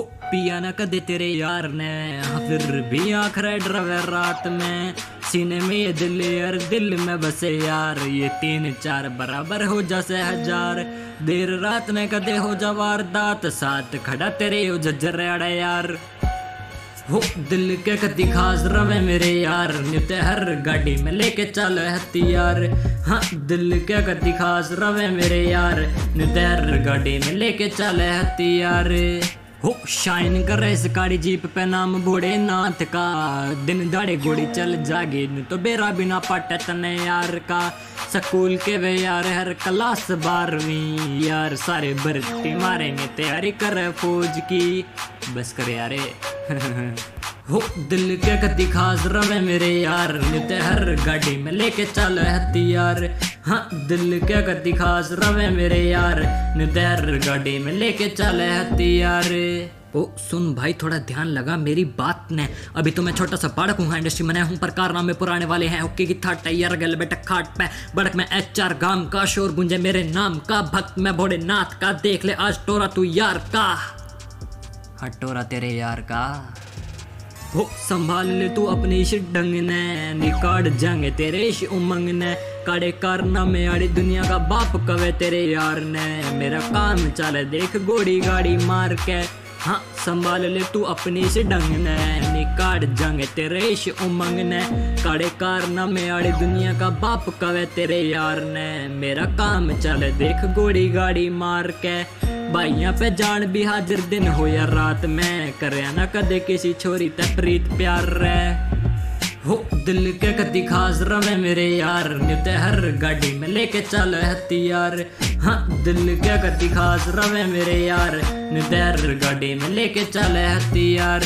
पिया ना कदे तेरे यार ने। हाँ, फिर भी आँख रेड रवे रात में। सीने में ये दिल यार दिल में बसे यार। ये तीन चार बराबर हो जैसे हज़ार। देर रात में कदे हो जा वारदात। साथ खड़ा तेरे हो जज्जर यार। हो दिल के कति खास रवे मेरे यार। नित्य हर गाड़ी में लेके चल हथियार। हाँ दिल के कति खास रवे मेरे यार। नित्य हर गाड़ी में लेके चल हथियार। हो शाइन कर इस काली जीप पे नाम बूढ़े नाथ का। दिन दाड़े गोड़ी चल जागे तो बेरा बिना पट तने यार का। स्कूल के वे यार, हर क्लास बारहवीं। यार, सारे भर्ती मारेंगे, तैयारी कर फौज की। बस कर यारे हो, दिल के कति खास रवे मेरे यार नित्य हर गाड़ी में लेके चल हथियार। हाँ दिल के कति खास? रवे मेरे यार। नित्य गाड़ी में लेके चल हथियार। ओ, सुन भाई, थोड़ा ध्यान लगा मेरी बात ने। अभी तो मैं छोटा सा बाड़क हूँ इंडस्ट्री में हूँ, पर कारनामे पुराने वाले हैं। ओके की था टैयर गल बेटा खाट पे। बड़क में एच आर गाम का शोर गुंजे मेरे नाम का भक्त। में भोड़े नाथ का, देख ले आज टोरा तू यार का। हटोरा तेरे यार का। हो, संभाल ले तू अपनी इस ढंग ने निकाट जाएँगे तेरे इस उमंग ने काड़े कारनामे आड़ी दुनिया का बाप कवे तेरे यार ने। मेरा काम चले, देख गोड़ी गाड़ी मार के। हाँ संभाल ले तू अपनी से ढंग ने निकाट जाएँगे तेरे इस उमंग ने काड़े कारनामे आड़ी दुनिया का बाप कवे तेरे यार ने मेरा काम चले देख गोड़ी गाड़ी मार के। भाइया पे जान भी हाजिर दिन हो या रात में। करे ना कदे किसी छोरी ते प्रीत प्यार रे। हो, दिल के कति खास रवे मेरे यार। नित्य हर गाड़ी में लेके चल हथियार। हाँ दिल क्या करती खास? रवे मेरे यार नित्य गाड़ी में लेके चल हथियार।